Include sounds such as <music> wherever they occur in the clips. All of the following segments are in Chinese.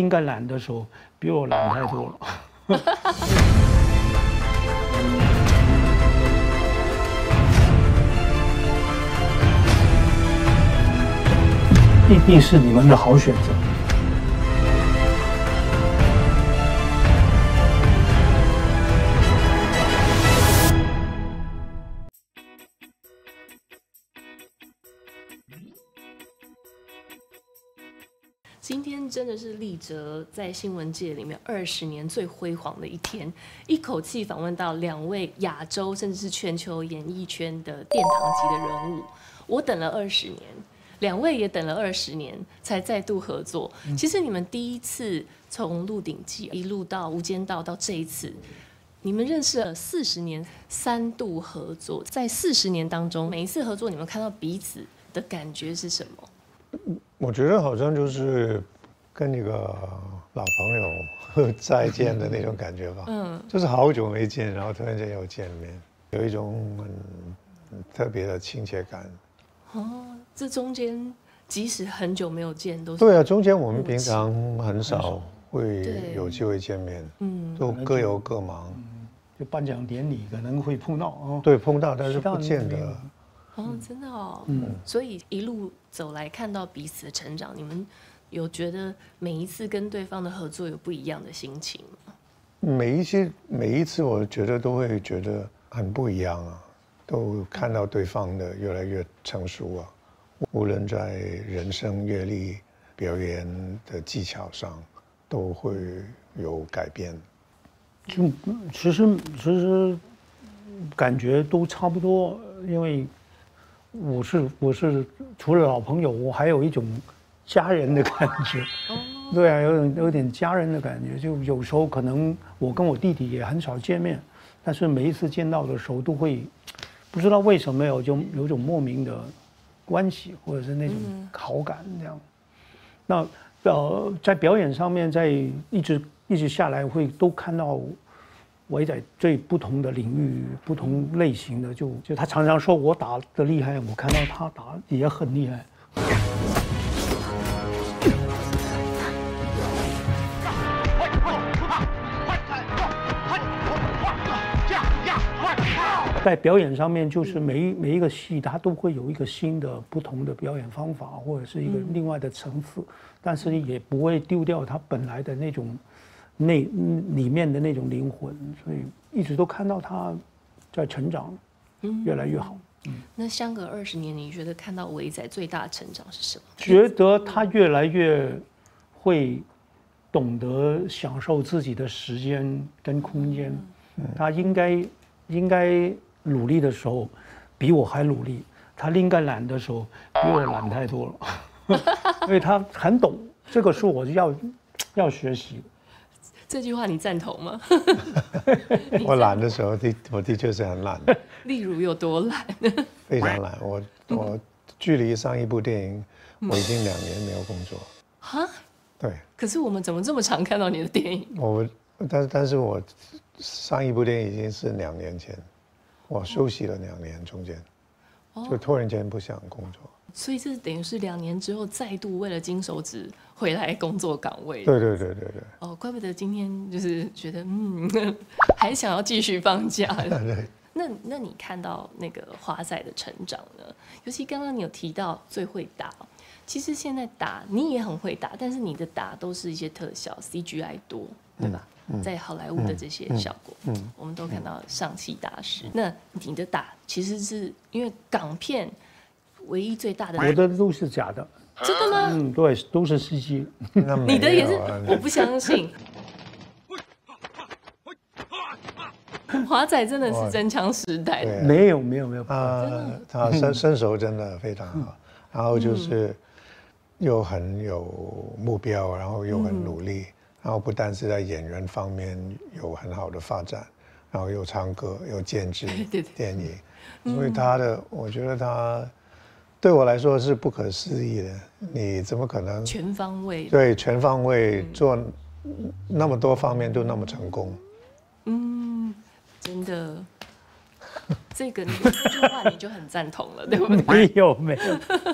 应该懒的时候比我懒太多了。<laughs> 弟弟是你们的好选择。今天真的是立哲在新闻界里面二十年最辉煌的一天，一口气访问到两位亚洲甚至是全球演艺圈的殿堂级的人物。我等了二十年，两位也等了二十年才再度合作。其实你们第一次从《鹿鼎记》一路到《无间道》到这一次，你们认识了四十年，三度合作，在四十年当中，每一次合作，你们看到彼此的感觉是什么？我觉得好像就是跟一个老朋友 <laughs> 再见的那种感觉吧。嗯，就是好久没见，然后突然间又见面，有一种很特别的亲切感。哦，这中间即使很久没有见，都是对啊。中间我们平常很少会有机会见面，嗯，都各有各忙。就颁奖典礼可能会碰到哦，对，碰到，但是不见得。哦，真的哦，嗯，所以一路走来看到彼此的成长，你们有觉得每一次跟对方的合作有不一样的心情吗？每一次每一次，我觉得都会觉得很不一样啊，都看到对方的越来越成熟啊，无论在人生阅历、表演的技巧上，都会有改变。就其实其实感觉都差不多，因为。我是我是除了老朋友，我还有一种家人的感觉。哦，对啊，有点有点家人的感觉。就有时候可能我跟我弟弟也很少见面，但是每一次见到的时候，都会不知道为什么有就有种莫名的关系，或者是那种好感这样。那呃，在表演上面，在一直一直下来会都看到。我也在最不同的领域、不同类型的，就就他常常说我打的厉害，我看到他打也很厉害。在表演上面，就是每一每一个戏，它都会有一个新的、不同的表演方法，或者是一个另外的层次，但是也不会丢掉它本来的那种。那里面的那种灵魂，所以一直都看到他在成长，越来越好。那相隔二十年，你觉得看到伟仔最大的成长是什么？觉得他越来越会懂得享受自己的时间跟空间。他应该应该努力的时候，比我还努力；他应该懒的时候，比我懒太多了。<laughs> 所以他很懂，这个是我要要学习。这句话你赞同吗？<laughs> 我懒的时候的我的确是很懒。<laughs> 例如有多懒？非常懒。我我距离上一部电影，我已经两年没有工作。哈？对。可是我们怎么这么常看到你的电影？我但但是我上一部电影已经是两年前，我休息了两年，中间就突然间不想工作。所以这等于是两年之后再度为了金手指回来工作岗位。对对对对对。哦，怪不得今天就是觉得嗯，<laughs> 还想要继续放假。对。那那你看到那个华仔的成长呢？尤其刚刚你有提到最会打，其实现在打你也很会打，但是你的打都是一些特效 CGI 多，对吧？在好莱坞的这些效果，嗯，我们都看到上戏大师。那你的打其实是因为港片。唯一最大的，我的都是假的，真的吗？嗯，对，都是 CG。你的也是，我不相信。华仔真的是真枪实弹，没有没有没有，他他身身手真的非常好，然后就是又很有目标，然后又很努力，然后不但是在演员方面有很好的发展，然后又唱歌又监制 <laughs> 电影，所以他的我觉得他。对我来说是不可思议的，你怎么可能全方位？对，全方位做那么多方面都那么成功。嗯，真的。这个你这句话你就很赞同了，对不对？<laughs> 没有没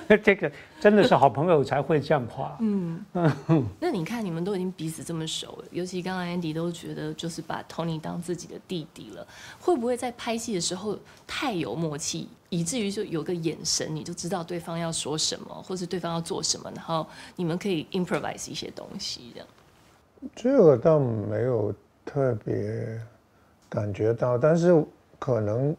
有，这个真的是好朋友才会这样夸。嗯，<laughs> 那你看你们都已经彼此这么熟了，尤其刚刚 Andy 都觉得就是把 Tony 当自己的弟弟了，会不会在拍戏的时候太有默契，以至于就有个眼神你就知道对方要说什么，或是对方要做什么，然后你们可以 improvise 一些东西这样。这个倒没有特别感觉到，但是可能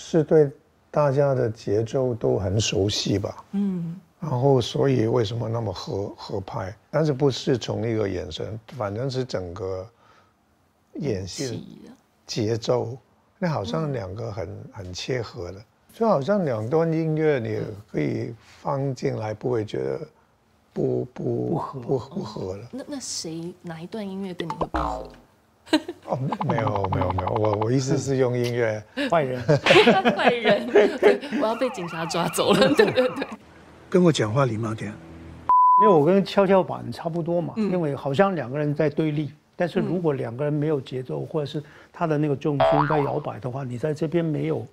是对大家的节奏都很熟悉吧。嗯，然后所以为什么那么合合拍？但是不是从一个眼神，反正是整个演戏节奏，那好像两个很很切合的，就好像两段音乐你可以放进来，不会觉得不不不合不不合了。那那谁哪一段音乐跟你会不合？哦，没有没有没有，我我意思是用音乐，<laughs> 坏人，<laughs> 坏人，对，我要被警察抓走了，<laughs> 对对对。跟我讲话礼貌点。因为我跟跷跷板差不多嘛，嗯。因为好像两个人在对立，但是如果两个人没有节奏，或者是他的那个重心在摇摆的话，你在这边没有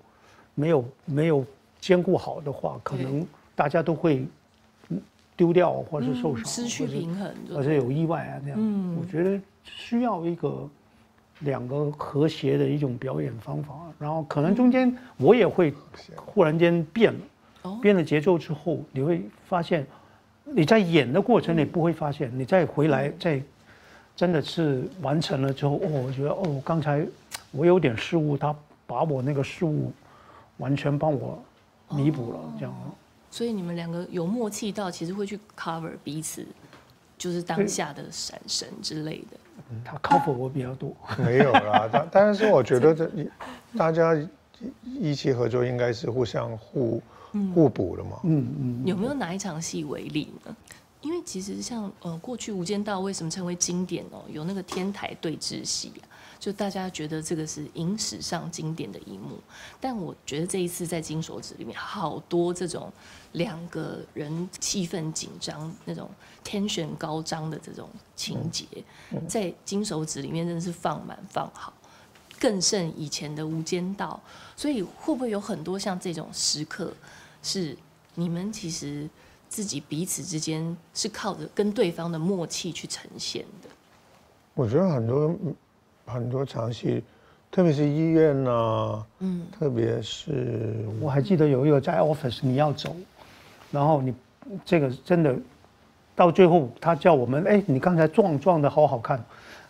没有没有兼顾好的话，可能大家都会嗯丢掉或者是受伤，嗯失去平衡而且有意外啊那样。嗯。我觉得需要一个两个和谐的一种表演方法，然后可能中间我也会忽然间变了，哦。变了节奏之后，你会发现你在演的过程你不会发现，你再回来再真的是完成了之后，哦，我觉得哦，刚才我有点失误，他把我那个失误完全帮我弥补了，这样。所以你们两个有默契到，其实会去 cover 彼此，就是当下的闪神之类的。他 cover 我比较多，<laughs> 没有啦。但但是我觉得 <laughs> 这大家一起合作应该是互相互互补的嘛。嗯嗯。有没有哪一场戏为例呢？因为其实像呃过去《无间道》为什么称为经典哦？有那个天台对峙戏啊，就大家觉得这个是影史上经典的一幕。但我觉得这一次在《金手指》里面，好多这种两个人气氛紧张、那种 tension 高涨的这种情节，在《金手指》里面真的是放满放好。更胜以前的《无间道》，所以会不会有很多像这种时刻，是你们其实自己彼此之间是靠着跟对方的默契去呈现的？我觉得很多很多场戏，特别是医院呐、嗯，特别是我还记得有一个在 office 你要走，然后你这个真的到最后他叫我们，哎，你刚才撞撞的好好看，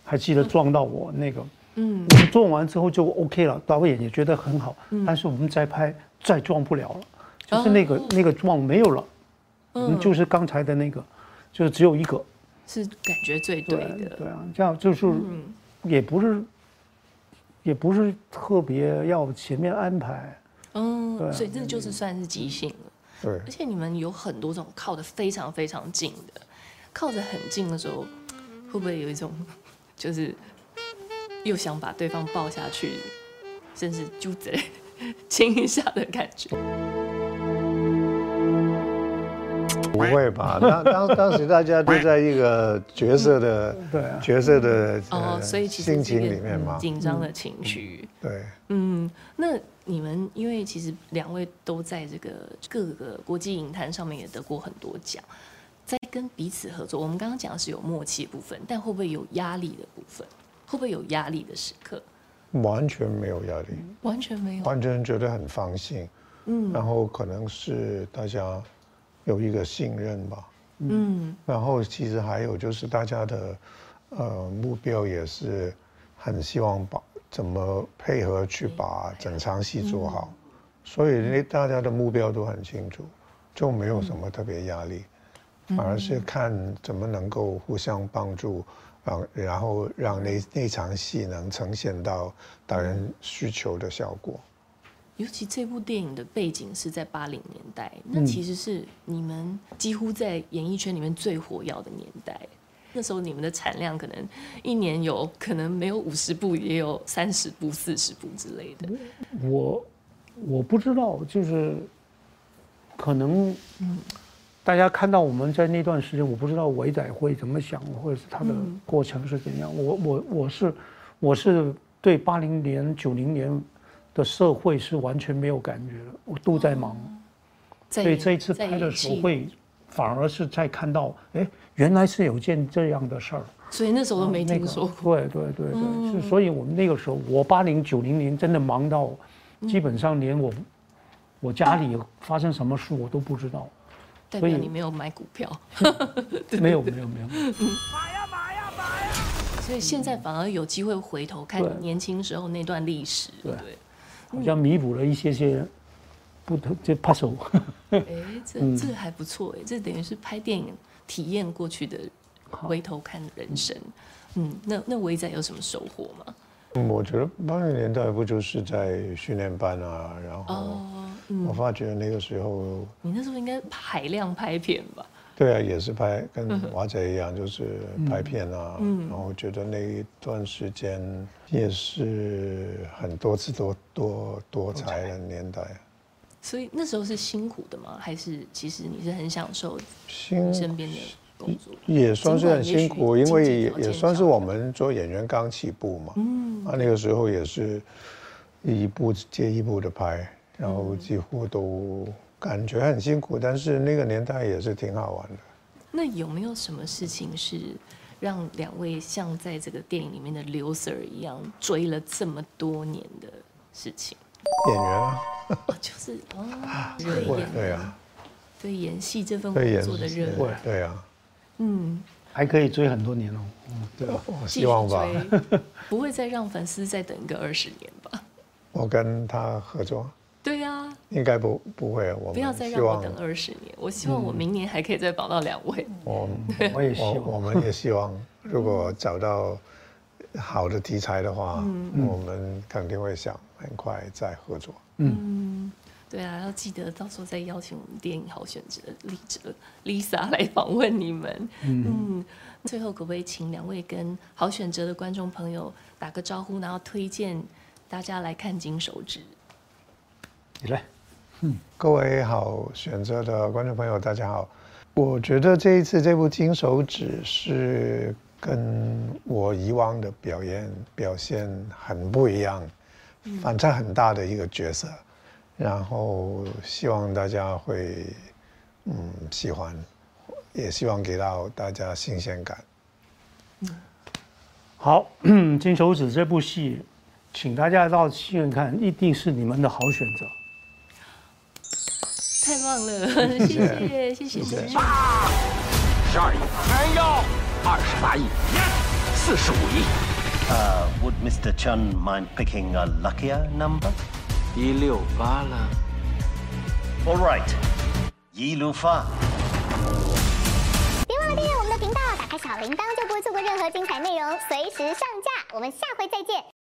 还记得撞到我那个，嗯。我们撞完之后就 OK 了，导演也觉得很好，但是我们再拍再撞不了了，就是那个、那个撞没有了，嗯，就是刚才的那个，就是只有一个，是感觉最对的。对啊，这样就是嗯也不是也不是特别要前面安排，嗯，所以这就是算是即兴了。对而且你们有很多种靠得非常非常近的，靠着很近的时候，会不会有一种就是又想把对方抱下去，甚至就贼 <laughs> 亲一下的感觉？不会吧？当当当时大家都在一个角色的 <laughs> 对啊角色的哦，呃所以其实心情里面嘛。紧张的情绪。对，嗯，那你们因为其实两位都在这个各个国际影坛上面也得过很多奖，在跟彼此合作，我们刚刚讲的是有默契的部分，但会不会有压力的部分？会不会有压力的时刻？完全没有压力，完全没有。完全觉得很放心。嗯然后可能是大家有一个信任吧。嗯。然后其实还有就是大家的呃目标也是很希望把怎么配合去把整场戏做好，所以那大家的目标都很清楚，就没有什么特别压力，反而是看怎么能够互相帮助，啊然后让那那场戏能呈现到导演需求的效果。尤其这部电影的背景是在八零年代，那其实是你们几乎在演艺圈里面最火药的年代。那时候你们的产量可能一年有可能没有五十部，也有三十部、四十部之类的。我我不知道，就是可能，大家看到我们在那段时间，我不知道伟仔会怎么想，或者是他的过程是怎样。我我我是我是对八零年九零年的社会是完全没有感觉的，我都在忙。在所以这一次拍的时候会，反而是在看到，哎，原来是有件这样的事儿。所以那时候都没那个听说过。对对对对，是，所以我们那个时候，我八零九零年真的忙到，基本上连我我家里发生什么事我都不知道。代所以表你没有买股票，<laughs> 没有没有没有，所以现在反而有机会回头看你年轻时候那段历史，对？好像弥补了一些些不同这 puzzle。哎，这 <laughs> 这个还不错哎，这等于是拍电影体验过去的回头看人生。嗯，那那伟仔有什么收获吗？嗯我觉得八零年代不就是在训练班啊，然后哦，我发觉那个时候，你那时候应该海量拍片吧？对啊，也是拍跟华仔一样，就是拍片啊，嗯。然后觉得那一段时间也是很多姿多多多彩的年代，所以那时候是辛苦的吗？还是其实你是很享受身边的工作？也算是很辛苦，因为也算是我们做演员刚起步嘛。嗯，啊，那个时候也是一部接一部的拍，然后几乎都感觉很辛苦，但是那个年代也是挺好玩的。那有没有什么事情是让两位像在这个电影里面的刘 Sir 一样追了这么多年的事情？演员啊，哦就是哦，<laughs> 热演对啊，对演戏这份工作的热对爱，对啊，嗯，还可以追很多年哦。嗯，对吧？我希望吧。不会再让粉丝再等个二十年吧？我跟他合作，应该不不会，我不要们希望再让我等二十年。我希望我明年还可以再保到两位。我我也 <laughs> 希望。我我们也希望，<laughs> 如果找到好的题材的话，嗯我们肯定会想很快再合作。嗯，对啊，要记得到时候再邀请我们电影好选择李哲 Lisa 来访问你们。嗯，最后可不可以请两位跟好选择的观众朋友打个招呼，然后推荐大家来看《金手指》？你来，各位好选择的观众朋友，大家好。我觉得这一次这部《金手指》是跟我以往的表演表现很不一样，反差很大的一个角色。然后希望大家会嗯喜欢，也希望给到大家新鲜感。好，《金手指》这部戏，请大家到戏院看，一定是你们的好选择。太棒了，<laughs> 谢谢谢谢谢谢。十二亿，没有二十八亿，四十五亿，Uh, would Mr. Chun mind picking a luckier number? 一六八了。All right. Yi Lu Fa. 别忘了订阅我们的频道，打开小铃铛就不会错过任何精彩内容，随时上架。我们下回再见。